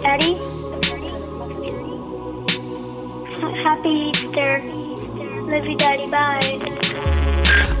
Daddy? Happy Easter. Love you, Daddy. Bye.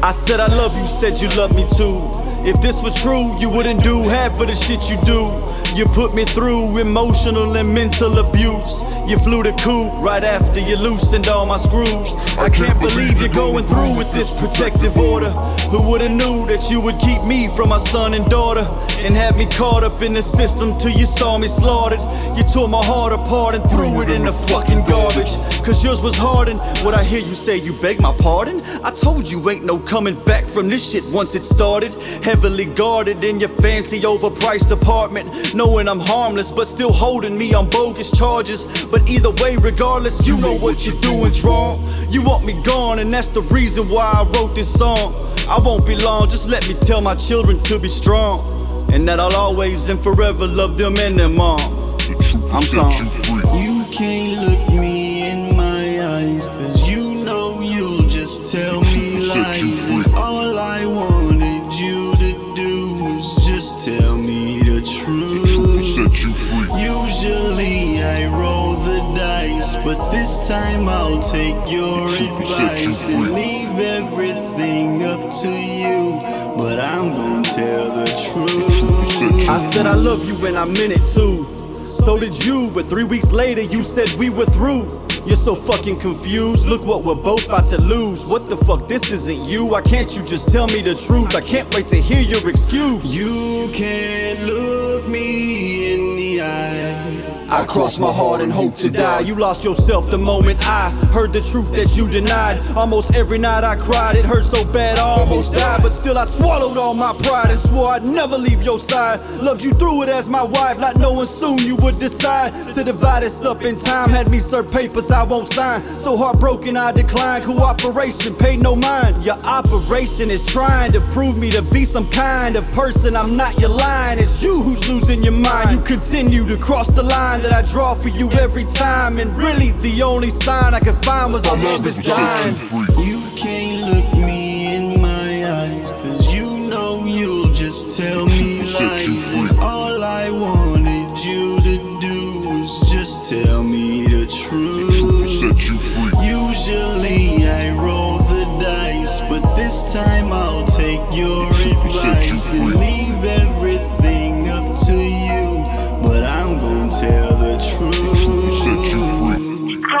I said I love you, said you love me too. If this were true, you wouldn't do half of the shit you do. You put me through emotional and mental abuse. You flew the coop right after you loosened all my screws. I can't believe you're going through with this protective order. Who would've knew that you would keep me from my son and daughter and have me caught up in the system till you saw me slaughtered? You tore my heart apart and threw it in the fucking garbage. Cause yours was hardened. What I hear you say, you beg my pardon? I told you ain't no coming back from this shit once it started. Heavily guarded in your fancy overpriced apartment. Knowing I'm harmless, but still holding me on bogus charges. But either way, regardless, you know what you're doing's wrong. You want me gone, and that's the reason why I wrote this song. I won't be long, just let me tell my children to be strong. And that I'll always and forever love them and their mom. I'm gone. You can't look me in my eyes, cause you know you'll just tell me lies. Usually I roll the dice, but this time I'll take your advice and leave everything up to you. But I'm gonna tell the truth. I said I love you and I meant it too. So did you, but three weeks later you said we were through. You're so fucking confused. Look what we're both about to lose. What the fuck? This isn't you. Why can't you just tell me the truth? I can't wait to hear your excuse. You can't look me in the eye. I crossed my heart and hope to die. You lost yourself the moment I heard the truth that you denied. Almost every night I cried, it hurt so bad I almost died. But still, I swallowed all my pride and swore I'd never leave your side. Loved you through it as my wife, not knowing soon you would decide to divide us up in time. Had me serve papers I won't sign. So heartbroken, I declined. Cooperation, paid no mind. Your operation is trying to prove me to be some kind of person. I'm not your line, it's you who's losing your mind. You continue to cross the line that I draw for you every time. And really, the only sign I could find was our love is dying. You can't look me in my eyes, cause you know you'll just tell me lies. And all I wanted you to do was just tell me the truth. Usually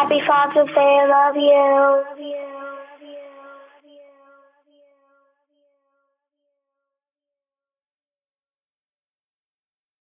Happy Father's Day. I love you.